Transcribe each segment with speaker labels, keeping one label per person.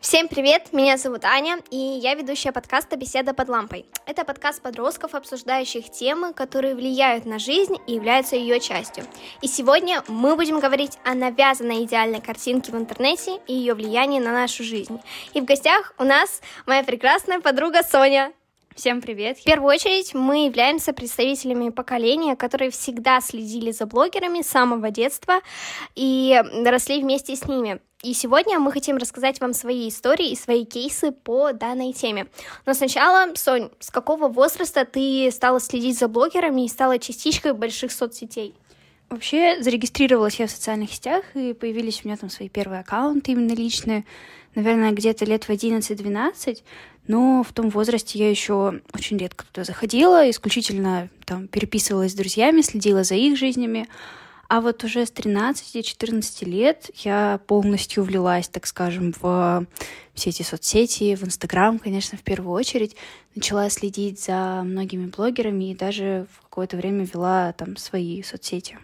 Speaker 1: Всем привет, меня зовут Аня, и я ведущая подкаста «Беседа под лампой». Это подкаст подростков, обсуждающих темы, которые влияют на жизнь и являются ее частью. И сегодня мы будем говорить о навязанной идеальной картинке в интернете и ее влиянии на нашу жизнь. И в гостях у нас моя прекрасная подруга Соня.
Speaker 2: Всем привет!
Speaker 1: В первую очередь мы являемся представителями поколения, которые всегда следили за блогерами с самого детства и росли вместе с ними. И сегодня мы хотим рассказать вам свои истории и свои кейсы по данной теме. Но сначала, Сонь, с какого возраста ты стала следить за блогерами и стала частичкой больших соцсетей?
Speaker 2: Вообще зарегистрировалась я в социальных сетях, и появились у меня там свои первые аккаунты именно личные, наверное, где-то лет в 11-12, но в том возрасте я еще очень редко туда заходила, исключительно там переписывалась с друзьями, следила за их жизнями, а вот уже с 13-14 лет я полностью влилась, так скажем, в все эти соцсети, в Инстаграм, конечно, в первую очередь. Начала следить за многими блогерами и даже в какое-то время вела там свои соцсети.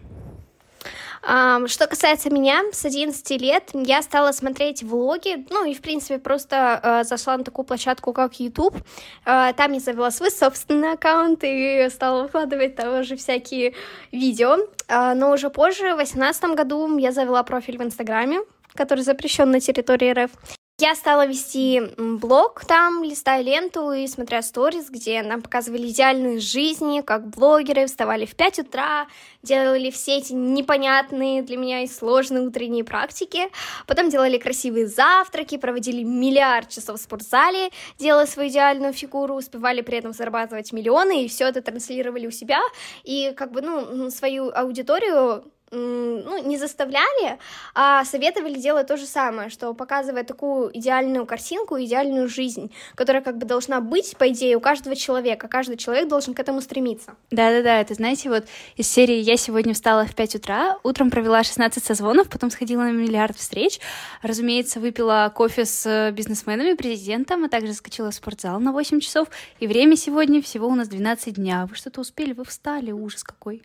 Speaker 1: Что касается меня, с 11 лет я стала смотреть влоги, ну и, в принципе, просто э, зашла на такую площадку, как YouTube. Э, там я завела свой собственный аккаунт и стала выкладывать там уже всякие видео. Э, но уже позже, в 2018 году, я завела профиль в Инстаграме, который запрещен на территории РФ. Я стала вести блог там, листая ленту и смотря сторис, где нам показывали идеальные жизни, как блогеры вставали в 5 утра, делали все эти непонятные для меня и сложные утренние практики, потом делали красивые завтраки, проводили миллиард часов в спортзале, делая свою идеальную фигуру, успевали при этом зарабатывать миллионы, и все это транслировали у себя, и как бы, ну, свою аудиторию ну, не заставляли, а советовали делать то же самое, что показывая такую идеальную картинку, идеальную жизнь, которая как бы должна быть, по идее, у каждого человека. Каждый человек должен к этому стремиться.
Speaker 2: Да-да-да, это, знаете, вот из серии «Я сегодня встала в 5 утра, утром провела 16 созвонов, потом сходила на миллиард встреч, разумеется, выпила кофе с бизнесменами, президентом, а также скачала в спортзал на 8 часов, и время сегодня всего у нас 12 дня. Вы что-то успели, вы встали, ужас какой.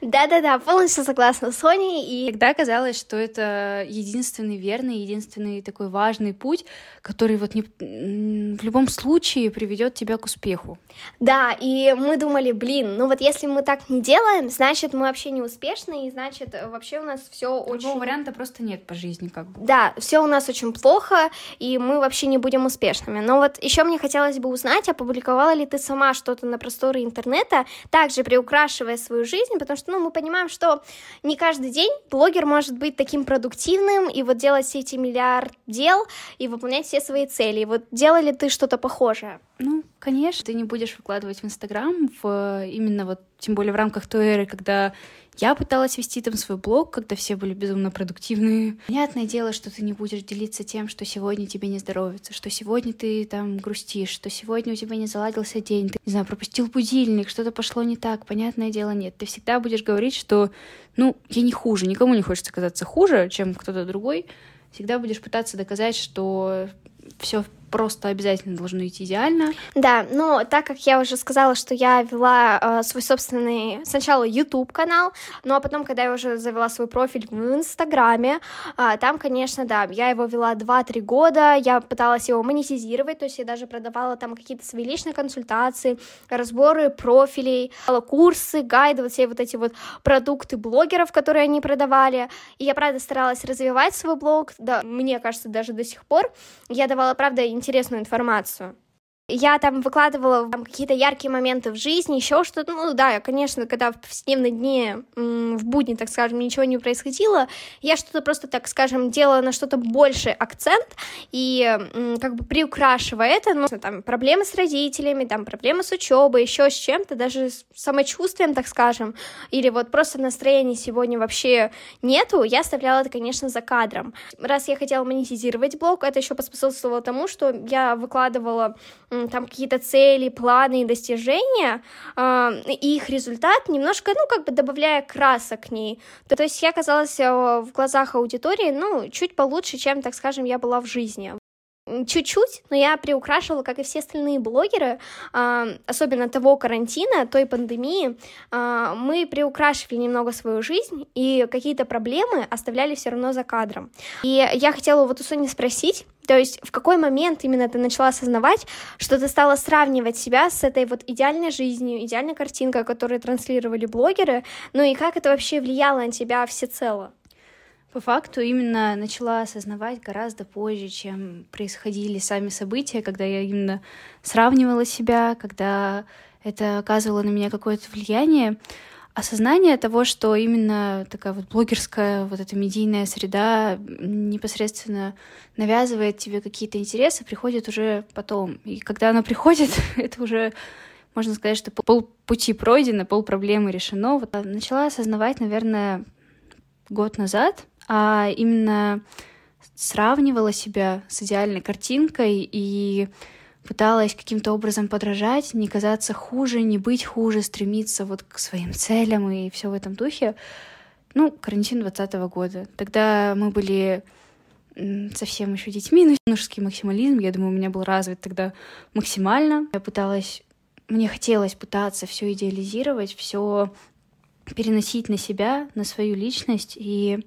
Speaker 1: Да-да-да, полностью согласна с Соней.
Speaker 2: И тогда казалось, что это единственный верный, единственный такой важный путь, который вот не, в любом случае приведет тебя к успеху.
Speaker 1: Да, и мы думали, блин, ну вот если мы так не делаем, значит мы вообще не успешны, и значит вообще у нас все очень...
Speaker 2: Другого варианта просто нет по жизни как бы.
Speaker 1: Да, все у нас очень плохо, и мы вообще не будем успешными. Но вот еще мне хотелось бы узнать, опубликовала ли ты сама что-то на просторы интернета, также приукрашивая свою жизнь, потому что ну, мы понимаем, что не каждый день блогер может быть таким продуктивным и вот делать все эти миллиард дел и выполнять все свои цели. И вот делали ты что-то похожее?
Speaker 2: Ну, конечно, ты не будешь выкладывать в Инстаграм, в, именно вот, тем более в рамках той эры, когда я пыталась вести там свой блог, когда все были безумно продуктивные. Понятное дело, что ты не будешь делиться тем, что сегодня тебе не здоровится, что сегодня ты там грустишь, что сегодня у тебя не заладился день, ты, не знаю, пропустил будильник, что-то пошло не так. Понятное дело, нет. Ты всегда будешь говорить, что, ну, я не хуже, никому не хочется казаться хуже, чем кто-то другой. Всегда будешь пытаться доказать, что все просто обязательно должно идти идеально.
Speaker 1: Да, но так как я уже сказала, что я вела э, свой собственный сначала YouTube канал, ну а потом, когда я уже завела свой профиль в Инстаграме, э, там, конечно, да, я его вела 2-3 года, я пыталась его монетизировать, то есть я даже продавала там какие-то свои личные консультации, разборы профилей, курсы, гайды, вот все вот эти вот продукты блогеров, которые они продавали, и я, правда, старалась развивать свой блог, да, мне кажется, даже до сих пор, я давала, правда, интересную информацию. Я там выкладывала там, какие-то яркие моменты в жизни, еще что-то. Ну да, конечно, когда в повседневные дни, в будни, так скажем, ничего не происходило, я что-то просто, так скажем, делала на что-то больше акцент и как бы приукрашивая это, ну, там, проблемы с родителями, там, проблемы с учебой, еще с чем-то, даже с самочувствием, так скажем, или вот просто настроения сегодня вообще нету, я оставляла это, конечно, за кадром. Раз я хотела монетизировать блог, это еще поспособствовало тому, что я выкладывала там какие-то цели, планы и достижения, э, и их результат немножко, ну, как бы добавляя красок к ней. То, то есть я оказалась э, в глазах аудитории, ну, чуть получше, чем, так скажем, я была в жизни. Чуть-чуть, но я приукрашивала, как и все остальные блогеры, а, особенно того карантина, той пандемии, а, мы приукрашивали немного свою жизнь, и какие-то проблемы оставляли все равно за кадром. И я хотела вот у Сони спросить, то есть в какой момент именно ты начала осознавать, что ты стала сравнивать себя с этой вот идеальной жизнью, идеальной картинкой, которую транслировали блогеры, ну и как это вообще влияло на тебя всецело?
Speaker 2: По факту именно начала осознавать гораздо позже, чем происходили сами события, когда я именно сравнивала себя, когда это оказывало на меня какое-то влияние. Осознание того, что именно такая вот блогерская, вот эта медийная среда непосредственно навязывает тебе какие-то интересы, приходит уже потом. И когда она приходит, это уже можно сказать, что пол пути пройдено, пол проблемы решено. Вот начала осознавать, наверное, год назад, а именно сравнивала себя с идеальной картинкой и пыталась каким-то образом подражать, не казаться хуже, не быть хуже, стремиться вот к своим целям и все в этом духе. Ну, карантин двадцатого года. Тогда мы были совсем еще детьми, но юношеский максимализм, я думаю, у меня был развит тогда максимально. Я пыталась, мне хотелось пытаться все идеализировать, все переносить на себя, на свою личность, и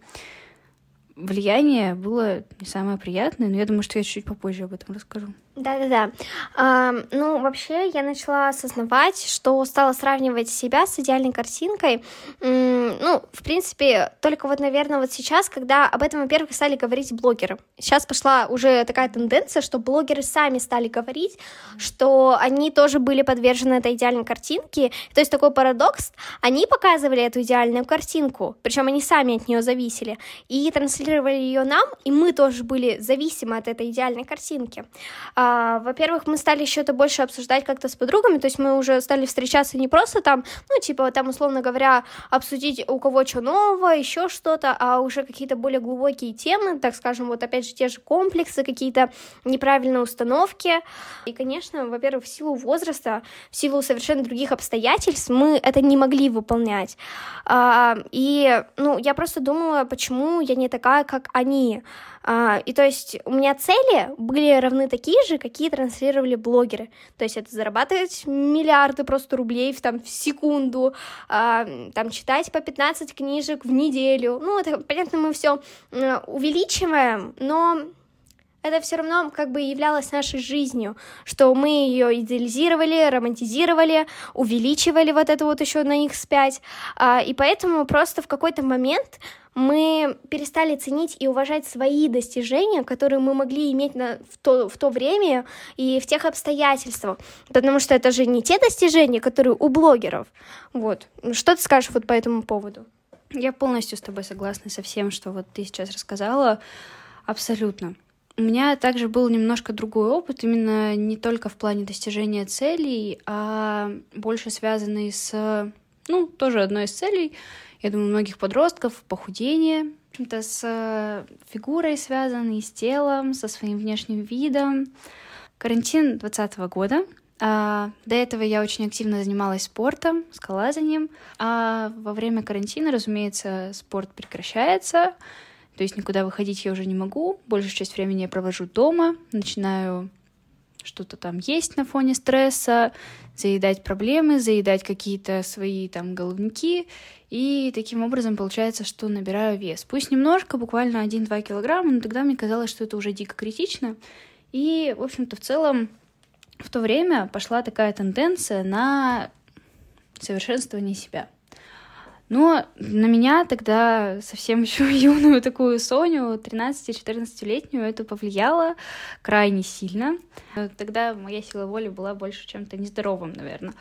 Speaker 2: влияние было не самое приятное, но я думаю, что я чуть-чуть попозже об этом расскажу.
Speaker 1: Да-да-да. А, ну, вообще, я начала осознавать, что стала сравнивать себя с идеальной картинкой. Ну, в принципе, только вот, наверное, вот сейчас, когда об этом, во-первых, стали говорить блогеры. Сейчас пошла уже такая тенденция, что блогеры сами стали говорить, что они тоже были подвержены этой идеальной картинке. То есть такой парадокс. Они показывали эту идеальную картинку, причем они сами от нее зависели, и транслировали ее нам, и мы тоже были зависимы от этой идеальной картинки. А, во-первых, мы стали еще это больше обсуждать как-то с подругами, то есть мы уже стали встречаться не просто там, ну, типа, там, условно говоря, обсудить у кого что нового, еще что-то, а уже какие-то более глубокие темы, так скажем, вот опять же те же комплексы, какие-то неправильные установки. И, конечно, во-первых, в силу возраста, в силу совершенно других обстоятельств мы это не могли выполнять. А, и, ну, я просто думала, почему я не такая, как они. А, и то есть у меня цели были равны такие же, какие транслировали блогеры. То есть это зарабатывать миллиарды просто рублей в, там, в секунду, а, там читать по 15 книжек в неделю. Ну, это, понятно, мы все увеличиваем, но это все равно как бы являлось нашей жизнью, что мы ее идеализировали, романтизировали, увеличивали вот это вот еще на их спять, а, и поэтому просто в какой-то момент мы перестали ценить и уважать свои достижения, которые мы могли иметь на, в, то, в то время и в тех обстоятельствах, потому что это же не те достижения, которые у блогеров. Вот. Что ты скажешь вот по этому поводу?
Speaker 2: Я полностью с тобой согласна со всем, что вот ты сейчас рассказала. Абсолютно. У меня также был немножко другой опыт, именно не только в плане достижения целей, а больше связанный с, ну, тоже одной из целей, я думаю, многих подростков, похудение, в общем-то, с э, фигурой связанной, с телом, со своим внешним видом. Карантин 2020 года. А, до этого я очень активно занималась спортом, скалазанием. А во время карантина, разумеется, спорт прекращается. То есть никуда выходить я уже не могу. Большую часть времени я провожу дома. Начинаю что-то там есть на фоне стресса, заедать проблемы, заедать какие-то свои там головники, и таким образом получается, что набираю вес. Пусть немножко, буквально 1-2 килограмма, но тогда мне казалось, что это уже дико критично. И, в общем-то, в целом в то время пошла такая тенденция на совершенствование себя. Но на меня тогда совсем еще юную такую Соню, 13-14-летнюю, это повлияло крайне сильно. Тогда моя сила воли была больше чем-то нездоровым, наверное.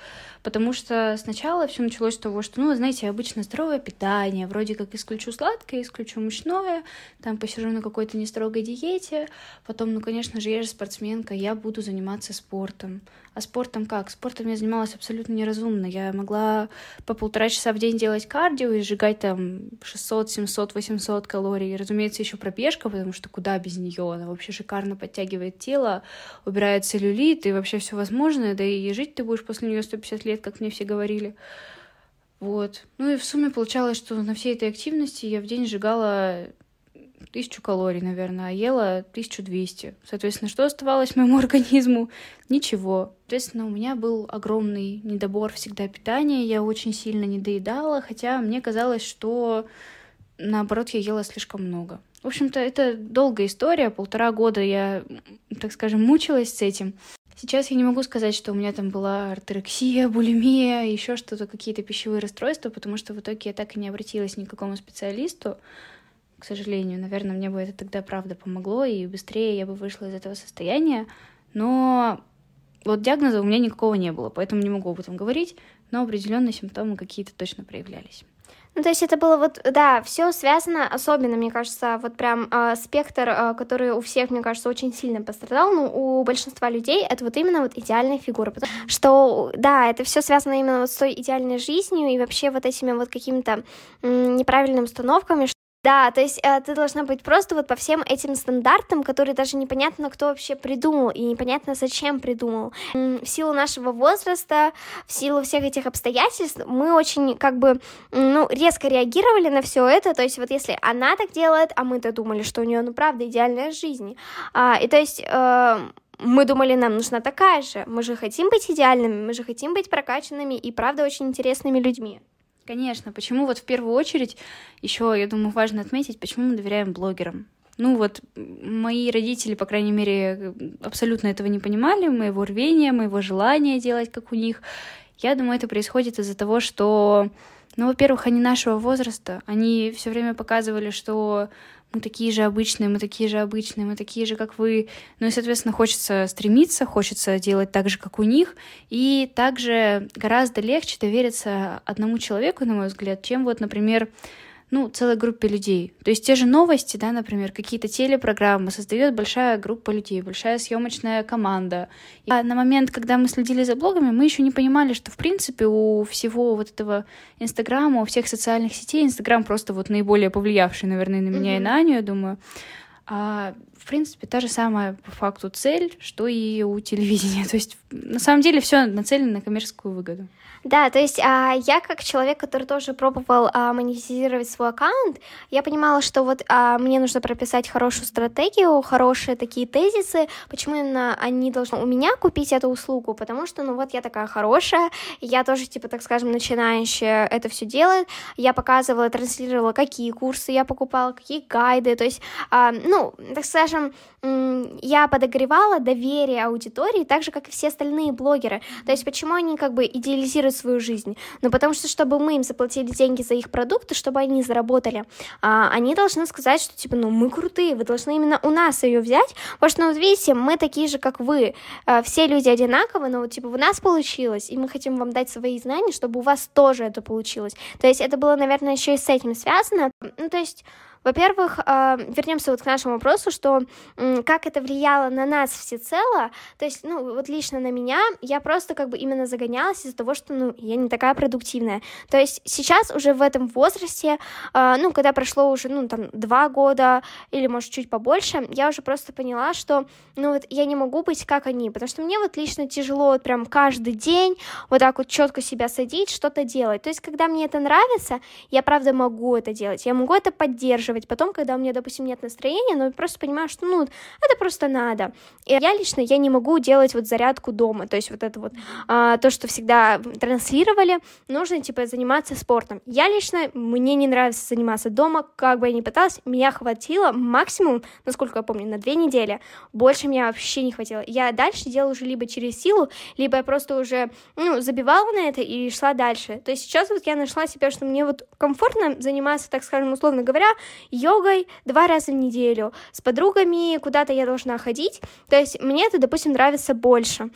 Speaker 2: Потому что сначала все началось с того, что, ну, знаете, обычно здоровое питание, вроде как исключу сладкое, исключу мучное, там посижу на какой-то нестрогой диете, потом, ну, конечно же, я же спортсменка, я буду заниматься спортом. А спортом как? Спортом я занималась абсолютно неразумно. Я могла по полтора часа в день делать и сжигать там 600, 700, 800 калорий. И, разумеется, еще пробежка, потому что куда без нее? Она вообще шикарно подтягивает тело, убирает целлюлит и вообще все возможное. Да и жить ты будешь после нее 150 лет, как мне все говорили. Вот. Ну и в сумме получалось, что на всей этой активности я в день сжигала тысячу калорий, наверное, а ела 1200. Соответственно, что оставалось моему организму? Ничего. Соответственно, у меня был огромный недобор всегда питания, я очень сильно недоедала, хотя мне казалось, что наоборот я ела слишком много. В общем-то, это долгая история, полтора года я, так скажем, мучилась с этим. Сейчас я не могу сказать, что у меня там была артерексия, булимия, еще что-то, какие-то пищевые расстройства, потому что в итоге я так и не обратилась ни к какому специалисту к сожалению. Наверное, мне бы это тогда правда помогло, и быстрее я бы вышла из этого состояния. Но вот диагноза у меня никакого не было, поэтому не могу об этом говорить, но определенные симптомы какие-то точно проявлялись.
Speaker 1: Ну, то есть это было вот, да, все связано, особенно, мне кажется, вот прям э, спектр, э, который у всех, мне кажется, очень сильно пострадал, ну, у большинства людей это вот именно вот идеальная фигура, потому что, да, это все связано именно вот с той идеальной жизнью и вообще вот этими вот какими-то неправильными установками, да, то есть э, ты должна быть просто вот по всем этим стандартам, которые даже непонятно, кто вообще придумал, и непонятно, зачем придумал. В силу нашего возраста, в силу всех этих обстоятельств, мы очень как бы, ну, резко реагировали на все это, то есть вот если она так делает, а мы-то думали, что у нее, ну, правда, идеальная жизнь, а, и то есть... Э, мы думали, нам нужна такая же. Мы же хотим быть идеальными, мы же хотим быть прокачанными и, правда, очень интересными людьми.
Speaker 2: Конечно, почему вот в первую очередь еще, я думаю, важно отметить, почему мы доверяем блогерам. Ну вот, мои родители, по крайней мере, абсолютно этого не понимали, моего рвения, моего желания делать, как у них. Я думаю, это происходит из-за того, что, ну, во-первых, они нашего возраста, они все время показывали, что мы такие же обычные, мы такие же обычные, мы такие же, как вы. Ну и, соответственно, хочется стремиться, хочется делать так же, как у них. И также гораздо легче довериться одному человеку, на мой взгляд, чем вот, например, ну, целой группе людей. То есть те же новости, да, например, какие-то телепрограммы создает большая группа людей, большая съемочная команда. А на момент, когда мы следили за блогами, мы еще не понимали, что, в принципе, у всего вот этого Инстаграма, у всех социальных сетей, Инстаграм просто вот наиболее повлиявший, наверное, на меня mm-hmm. и на Аню, я думаю. А, в принципе, та же самая по факту цель, что и у телевидения. То есть, на самом деле, все нацелено на коммерческую выгоду.
Speaker 1: Да, то есть а, я как человек, который тоже пробовал а, монетизировать свой аккаунт, я понимала, что вот а, мне нужно прописать хорошую стратегию, хорошие такие тезисы, почему именно они должны у меня купить эту услугу, потому что, ну вот я такая хорошая, я тоже, типа, так скажем, начинающая это все делает, я показывала, транслировала, какие курсы я покупала, какие гайды, то есть, а, ну, так скажем, я подогревала доверие аудитории, так же, как и все остальные блогеры, то есть почему они как бы идеализируют строят свою жизнь. Но потому что, чтобы мы им заплатили деньги за их продукты, чтобы они заработали, а, они должны сказать, что типа, ну мы крутые, вы должны именно у нас ее взять, потому что, ну вот видите, мы такие же, как вы, а, все люди одинаковые, но вот типа у нас получилось, и мы хотим вам дать свои знания, чтобы у вас тоже это получилось. То есть это было, наверное, еще и с этим связано. Ну, то есть во-первых, а, вернемся вот к нашему вопросу, что как это влияло на нас всецело, то есть, ну, вот лично на меня, я просто как бы именно загонялась из-за того, что, ну, я не такая продуктивная. То есть сейчас уже в этом возрасте, а, ну, когда прошло уже, ну, там, два года или, может, чуть побольше, я уже просто поняла, что, ну, вот я не могу быть как они, потому что мне вот лично тяжело вот прям каждый день вот так вот четко себя садить, что-то делать. То есть, когда мне это нравится, я правда могу это делать, я могу это поддерживать, поддерживать. Потом, когда у меня, допустим, нет настроения, но просто понимаю, что, ну, это просто надо. И я лично, я не могу делать вот зарядку дома, то есть вот это вот, а, то, что всегда транслировали, нужно, типа, заниматься спортом. Я лично, мне не нравится заниматься дома, как бы я ни пыталась, меня хватило максимум, насколько я помню, на две недели. Больше меня вообще не хватило. Я дальше делала уже либо через силу, либо я просто уже, ну, забивала на это и шла дальше. То есть сейчас вот я нашла себя, что мне вот комфортно заниматься, так скажем, условно говоря, йогой два раза в неделю, с подругами куда-то я должна ходить, то есть мне это, допустим, нравится больше.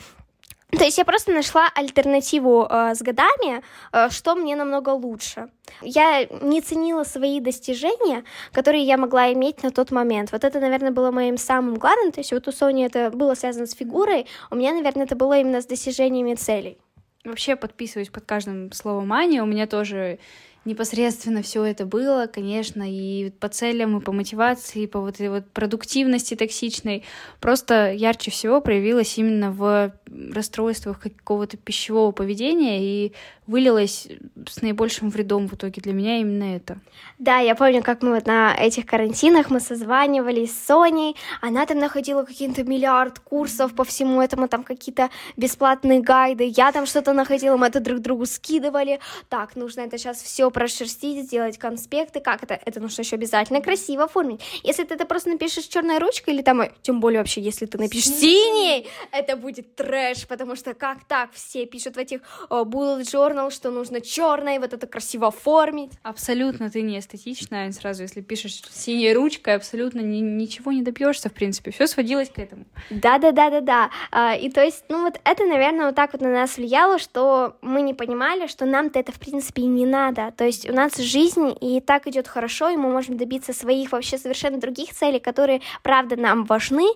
Speaker 1: То есть я просто нашла альтернативу э, с годами, э, что мне намного лучше. Я не ценила свои достижения, которые я могла иметь на тот момент. Вот это, наверное, было моим самым главным. То есть вот у Сони это было связано с фигурой, у меня, наверное, это было именно с достижениями целей.
Speaker 2: Вообще подписываюсь под каждым словом Ани. У меня тоже непосредственно все это было, конечно, и по целям, и по мотивации, и по вот этой вот продуктивности токсичной. Просто ярче всего проявилось именно в расстройствах какого-то пищевого поведения и вылилось с наибольшим вредом в итоге для меня именно это.
Speaker 1: Да, я помню, как мы вот на этих карантинах мы созванивались с Соней, она там находила какие-то миллиард курсов по всему этому, там какие-то бесплатные гайды, я там что-то находила, мы это друг другу скидывали, так, нужно это сейчас все прошерстить, сделать конспекты, как это? Это нужно еще обязательно красиво оформить. Если ты это просто напишешь черной ручкой, или там, тем более вообще, если ты напишешь синий, это будет трэш, потому что как так все пишут в этих uh, bullet journal, что нужно черное, вот это красиво оформить.
Speaker 2: Абсолютно ты не эстетичная, сразу, если пишешь синей ручкой, абсолютно ни, ничего не добьешься, в принципе, все сводилось к этому.
Speaker 1: Да-да-да-да-да. Uh, и то есть, ну вот это, наверное, вот так вот на нас влияло, что мы не понимали, что нам-то это, в принципе, и не надо. То есть у нас жизнь и так идет хорошо, и мы можем добиться своих вообще совершенно других целей, которые, правда, нам важны.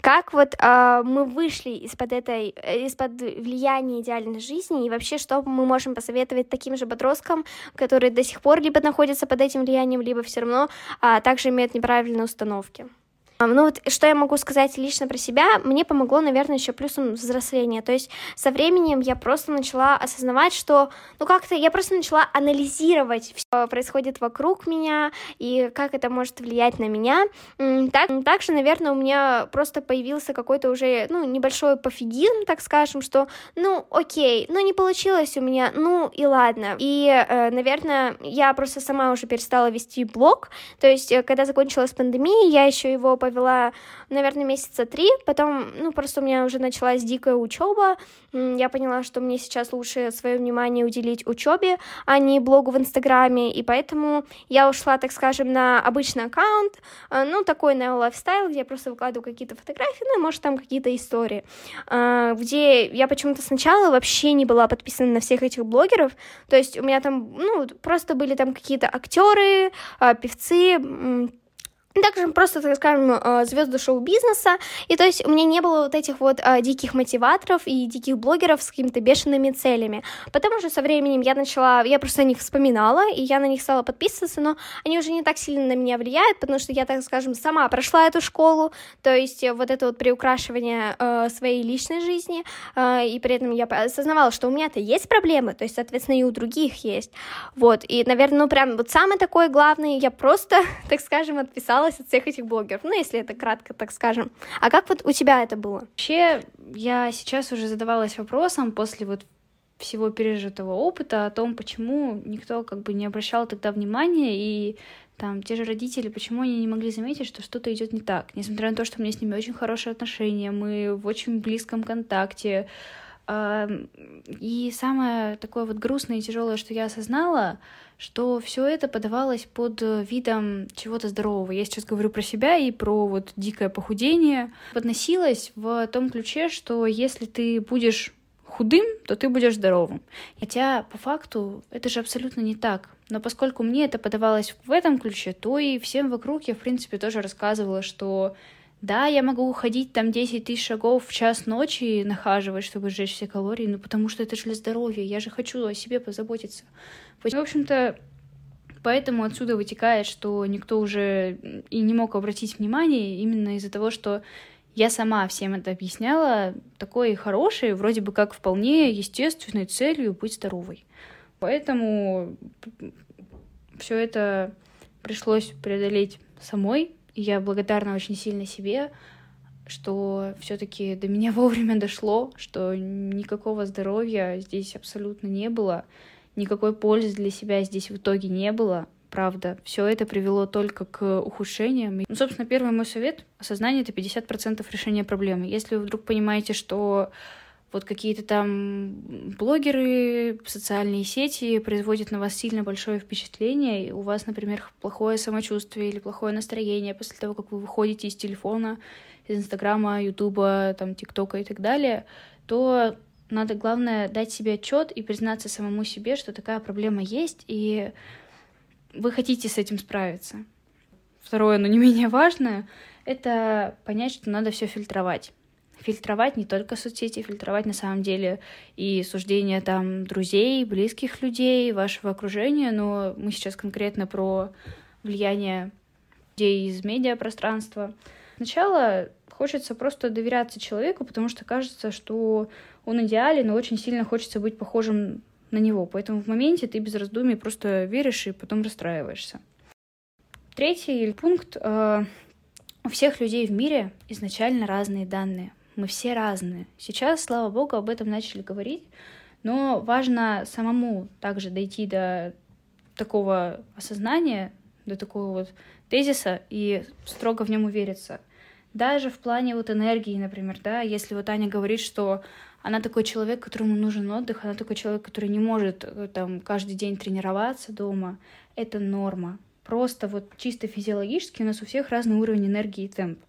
Speaker 1: Как вот э, мы вышли из-под этой, из-под влияния идеальной жизни, и вообще, что мы можем посоветовать таким же подросткам, которые до сих пор либо находятся под этим влиянием, либо все равно а, также имеют неправильные установки. Ну вот, что я могу сказать лично про себя, мне помогло, наверное, еще плюсом взросления. То есть со временем я просто начала осознавать, что, ну как-то я просто начала анализировать все, происходит вокруг меня и как это может влиять на меня. Так, также, наверное, у меня просто появился какой-то уже, ну, небольшой пофигизм, так скажем, что, ну, окей, ну не получилось у меня, ну и ладно. И, э, наверное, я просто сама уже перестала вести блог. То есть, э, когда закончилась пандемия, я еще его повела, наверное, месяца три, потом, ну, просто у меня уже началась дикая учеба, я поняла, что мне сейчас лучше свое внимание уделить учебе, а не блогу в Инстаграме, и поэтому я ушла, так скажем, на обычный аккаунт, э, ну, такой на лайфстайл, где я просто выкладываю какие-то фотографии, ну, может, там какие-то истории, э, где я почему-то сначала вообще не была подписана на всех этих блогеров, то есть у меня там, ну, просто были там какие-то актеры, э, певцы, также просто, так скажем, э, звезды шоу-бизнеса, и то есть у меня не было вот этих вот а, диких мотиваторов и диких блогеров с какими-то бешеными целями, потому что со временем я начала, я просто о них вспоминала, и я на них стала подписываться, но они уже не так сильно на меня влияют, потому что я, так скажем, сама прошла эту школу, то есть вот это вот приукрашивание э, своей личной жизни, э, и при этом я осознавала, что у меня-то есть проблемы, то есть, соответственно, и у других есть, вот, и, наверное, ну прям вот самый такой главный, я просто, так скажем, отписалась от всех этих блогеров, ну, если это кратко так скажем. А как вот у тебя это было?
Speaker 2: Вообще, я сейчас уже задавалась вопросом после вот всего пережитого опыта о том, почему никто как бы не обращал тогда внимания, и там те же родители, почему они не могли заметить, что что-то идет не так, несмотря на то, что у меня с ними очень хорошие отношения, мы в очень близком контакте. И самое такое вот грустное и тяжелое, что я осознала, что все это подавалось под э, видом чего-то здорового. Я сейчас говорю про себя и про вот дикое похудение. Подносилось в том ключе, что если ты будешь худым, то ты будешь здоровым. Хотя по факту это же абсолютно не так. Но поскольку мне это подавалось в этом ключе, то и всем вокруг я, в принципе, тоже рассказывала, что да, я могу уходить там 10 тысяч шагов в час ночи и нахаживать, чтобы сжечь все калории, ну потому что это же для здоровья, я же хочу о себе позаботиться. В общем-то, поэтому отсюда вытекает, что никто уже и не мог обратить внимание именно из-за того, что я сама всем это объясняла такой хорошей, вроде бы как вполне естественной целью быть здоровой. Поэтому все это пришлось преодолеть самой, я благодарна очень сильно себе, что все-таки до меня вовремя дошло, что никакого здоровья здесь абсолютно не было, никакой пользы для себя здесь в итоге не было. Правда, все это привело только к ухудшениям. Ну, собственно, первый мой совет — осознание — это 50% решения проблемы. Если вы вдруг понимаете, что вот какие-то там блогеры, социальные сети производят на вас сильно большое впечатление, и у вас, например, плохое самочувствие или плохое настроение после того, как вы выходите из телефона, из Инстаграма, Ютуба, там, ТикТока и так далее, то надо, главное, дать себе отчет и признаться самому себе, что такая проблема есть, и вы хотите с этим справиться. Второе, но не менее важное, это понять, что надо все фильтровать фильтровать не только соцсети, фильтровать на самом деле и суждения там друзей, близких людей, вашего окружения, но мы сейчас конкретно про влияние людей из медиапространства. Сначала хочется просто доверяться человеку, потому что кажется, что он идеален, но очень сильно хочется быть похожим на него. Поэтому в моменте ты без раздумий просто веришь и потом расстраиваешься. Третий пункт. Э, у всех людей в мире изначально разные данные. Мы все разные. Сейчас, слава богу, об этом начали говорить, но важно самому также дойти до такого осознания, до такого вот тезиса и строго в нем увериться. Даже в плане вот энергии, например, да, если вот Аня говорит, что она такой человек, которому нужен отдых, она такой человек, который не может э, там каждый день тренироваться дома, это норма. Просто вот чисто физиологически у нас у всех разный уровень энергии и темп.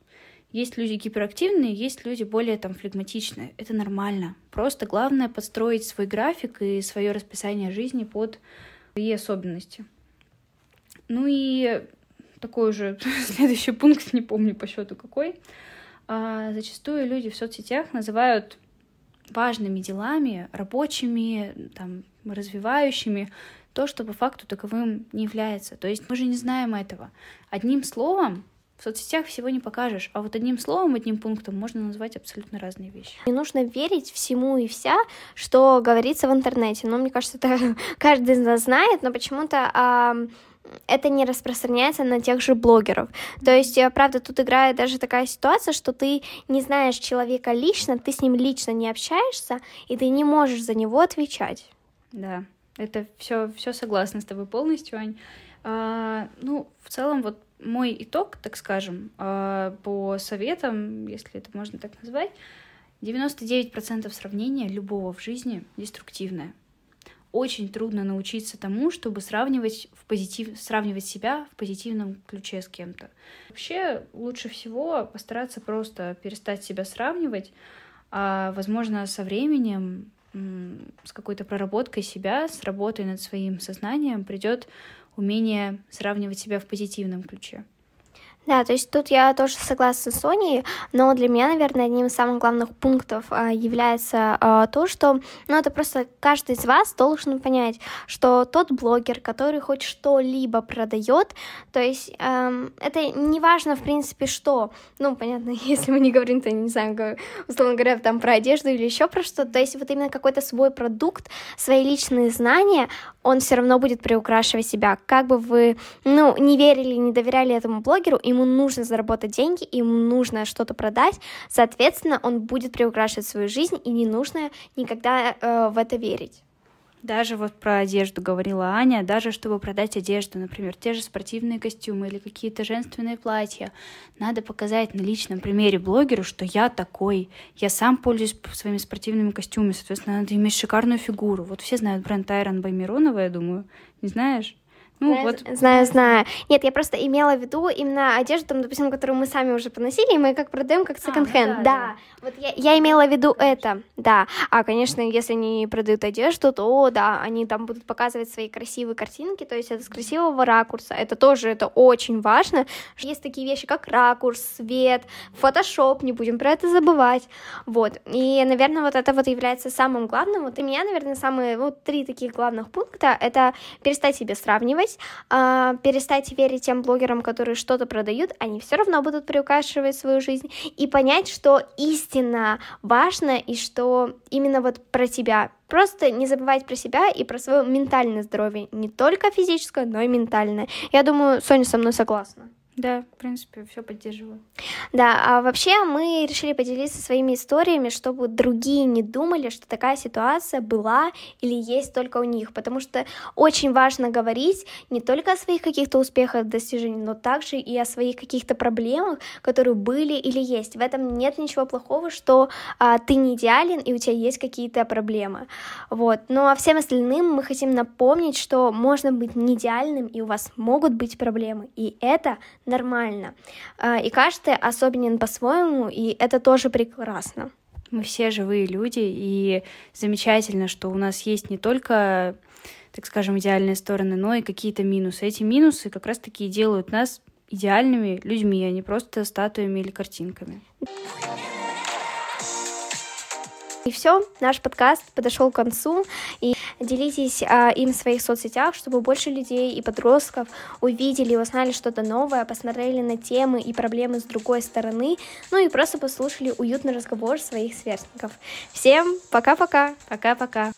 Speaker 2: Есть люди гиперактивные, есть люди более там флегматичные. Это нормально. Просто главное подстроить свой график и свое расписание жизни под свои особенности. Ну и такой же следующий пункт, не помню по счету какой. А, зачастую люди в соцсетях называют важными делами, рабочими, там, развивающими, то, что по факту таковым не является. То есть мы же не знаем этого. Одним словом в соцсетях всего не покажешь, а вот одним словом, одним пунктом можно назвать абсолютно разные вещи.
Speaker 1: Не нужно верить всему и вся, что говорится в интернете. Но мне кажется, это каждый из нас знает, но почему-то а, это не распространяется на тех же блогеров. То есть, э, правда, тут играет даже такая ситуация, что ты не знаешь человека лично, ты с ним лично не общаешься, и ты не можешь за него отвечать.
Speaker 2: Да, это все, все согласна с тобой полностью, Ань. А, ну, в целом, вот мой итог, так скажем, а, по советам, если это можно так назвать, 99% сравнения любого в жизни деструктивное очень трудно научиться тому, чтобы сравнивать, в позитив... сравнивать себя в позитивном ключе с кем-то. Вообще лучше всего постараться просто перестать себя сравнивать, а, возможно, со временем, с какой-то проработкой себя, с работой над своим сознанием придет умение сравнивать себя в позитивном ключе.
Speaker 1: Да, то есть тут я тоже согласна с Соней, но для меня, наверное, одним из самых главных пунктов а, является а, то, что, ну, это просто каждый из вас должен понять, что тот блогер, который хоть что-либо продает, то есть эм, это не важно, в принципе, что, ну, понятно, если мы не говорим, то, не знаю, условно говоря, там про одежду или еще про что, то есть вот именно какой-то свой продукт, свои личные знания, он все равно будет приукрашивать себя, как бы вы, ну, не верили, не доверяли этому блогеру, ему нужно заработать деньги, ему нужно что-то продать, соответственно, он будет приукрашивать свою жизнь, и не нужно никогда э, в это верить.
Speaker 2: Даже вот про одежду говорила Аня, даже чтобы продать одежду, например, те же спортивные костюмы или какие-то женственные платья, надо показать на личном примере блогеру, что я такой, я сам пользуюсь своими спортивными костюмами, соответственно, надо иметь шикарную фигуру. Вот все знают бренд Айрон Баймиронова, я думаю, не знаешь?
Speaker 1: Ну, знаю, вот... знаю, знаю. Нет, я просто имела в виду именно одежду, там, допустим, которую мы сами уже поносили, и мы как продаем как секонд-хенд. А, да, да. да. Вот я, я имела в виду это, да. А, конечно, если они продают одежду, то да, они там будут показывать свои красивые картинки, то есть это с красивого ракурса. Это тоже, это очень важно. Есть такие вещи, как ракурс, свет, фотошоп, не будем про это забывать. Вот. И, наверное, вот это вот является самым главным. Вот у меня, наверное, самые вот три таких главных пункта — это перестать себя сравнивать, делать, э, перестать верить тем блогерам, которые что-то продают, они все равно будут приукрашивать свою жизнь, и понять, что истинно важно, и что именно вот про тебя. Просто не забывать про себя и про свое ментальное здоровье, не только физическое, но и ментальное. Я думаю, Соня со мной согласна.
Speaker 2: Да, в принципе, все поддерживаю.
Speaker 1: Да, а вообще мы решили поделиться своими историями, чтобы другие не думали, что такая ситуация была или есть только у них, потому что очень важно говорить не только о своих каких-то успехах, достижениях, но также и о своих каких-то проблемах, которые были или есть. В этом нет ничего плохого, что а, ты не идеален и у тебя есть какие-то проблемы. Вот. Ну а всем остальным мы хотим напомнить, что можно быть не идеальным и у вас могут быть проблемы, и это нормально. А, и каждый особенен по-своему, и это тоже прекрасно.
Speaker 2: Мы все живые люди, и замечательно, что у нас есть не только, так скажем, идеальные стороны, но и какие-то минусы. Эти минусы как раз-таки делают нас идеальными людьми, а не просто статуями или картинками.
Speaker 1: И все, наш подкаст подошел к концу. И делитесь а, им в своих соцсетях, чтобы больше людей и подростков увидели и узнали что-то новое, посмотрели на темы и проблемы с другой стороны, ну и просто послушали уютный разговор своих сверстников. Всем пока-пока, пока-пока.